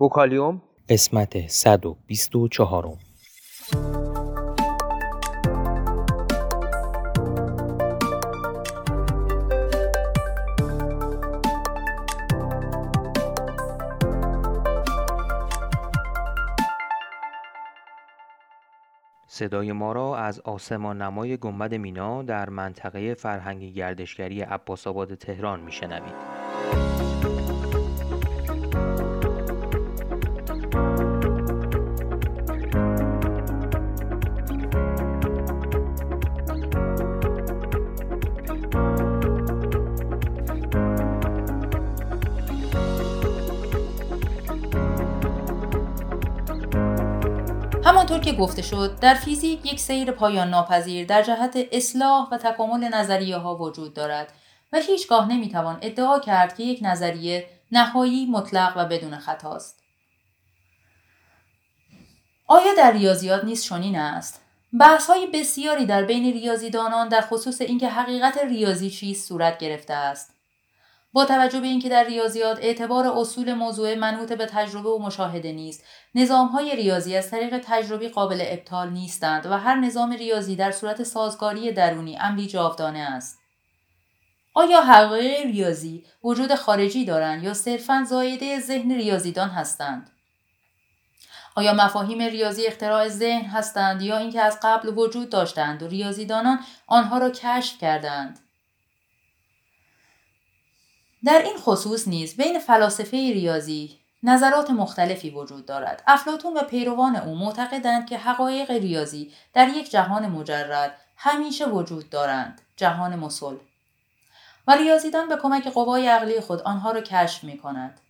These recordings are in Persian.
بوکالیوم قسمت 124 صدای ما را از آسمان نمای گنبد مینا در منطقه فرهنگی گردشگری عباس آباد تهران میشنوید. همانطور که گفته شد در فیزیک یک سیر پایان ناپذیر در جهت اصلاح و تکامل نظریه ها وجود دارد و هیچگاه نمی‌توان ادعا کرد که یک نظریه نهایی مطلق و بدون خطاست. آیا در ریاضیات نیز چنین است؟ بحث های بسیاری در بین ریاضیدانان در خصوص اینکه حقیقت ریاضی چیست صورت گرفته است. با توجه به اینکه در ریاضیات اعتبار اصول موضوع منوط به تجربه و مشاهده نیست های ریاضی از طریق تجربی قابل ابطال نیستند و هر نظام ریاضی در صورت سازگاری درونی امری جاودانه است. آیا حقایق ریاضی وجود خارجی دارند یا صرفا زایده ذهن ریاضیدان هستند؟ آیا مفاهیم ریاضی اختراع ذهن هستند یا اینکه از قبل وجود داشتند و ریاضیدانان آنها را کشف کردند در این خصوص نیز بین فلاسفه ریاضی نظرات مختلفی وجود دارد. افلاتون و پیروان او معتقدند که حقایق ریاضی در یک جهان مجرد همیشه وجود دارند. جهان مسل. و ریاضیدان به کمک قوای عقلی خود آنها را کشف می کند.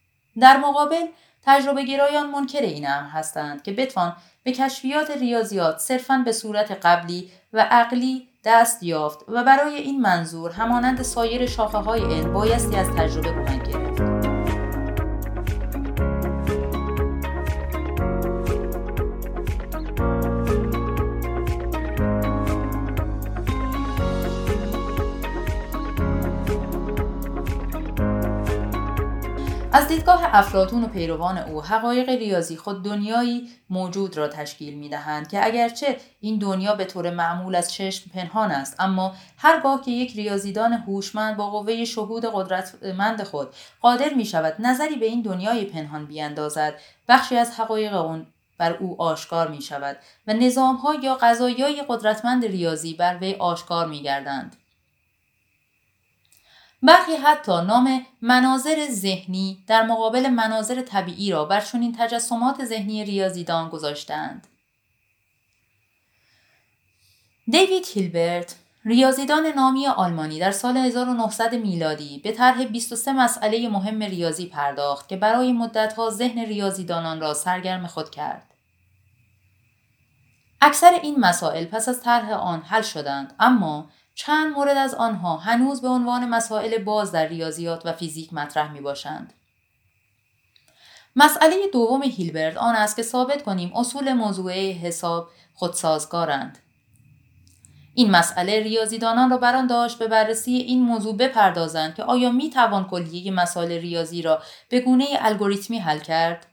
در مقابل تجربه گرایان منکر این امر هستند که بتوان به کشفیات ریاضیات صرفا به صورت قبلی و عقلی دست یافت و برای این منظور همانند سایر شاخه های علم بایستی از تجربه کمک گرفت. از دیدگاه افلاطون و پیروان او حقایق ریاضی خود دنیایی موجود را تشکیل می دهند که اگرچه این دنیا به طور معمول از چشم پنهان است اما هرگاه که یک ریاضیدان هوشمند با قوه شهود قدرتمند خود قادر می شود نظری به این دنیای پنهان بیاندازد بخشی از حقایق آن بر او آشکار می شود و نظام ها یا قضایی قدرتمند ریاضی بر وی آشکار می گردند. برخی حتی نام مناظر ذهنی در مقابل مناظر طبیعی را بر چنین تجسمات ذهنی ریاضیدان گذاشتند. دیوید هیلبرت ریاضیدان نامی آلمانی در سال 1900 میلادی به طرح 23 مسئله مهم ریاضی پرداخت که برای مدتها ذهن ریاضیدانان را سرگرم خود کرد. اکثر این مسائل پس از طرح آن حل شدند اما چند مورد از آنها هنوز به عنوان مسائل باز در ریاضیات و فیزیک مطرح می باشند. مسئله دوم هیلبرت آن است که ثابت کنیم اصول موضوعه حساب خودسازگارند. این مسئله ریاضیدانان را بران داشت به بررسی این موضوع بپردازند که آیا می توان کلیه مسائل ریاضی را به گونه الگوریتمی حل کرد؟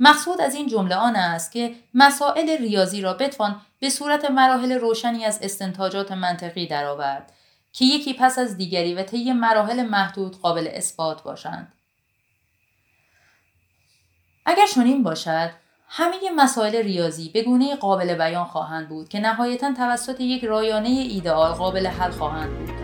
مقصود از این جمله آن است که مسائل ریاضی را بتوان به صورت مراحل روشنی از استنتاجات منطقی درآورد که یکی پس از دیگری و طی مراحل محدود قابل اثبات باشند. اگر چنین باشد همه مسائل ریاضی به گونه قابل بیان خواهند بود که نهایتا توسط یک رایانه ایدئال قابل حل خواهند بود.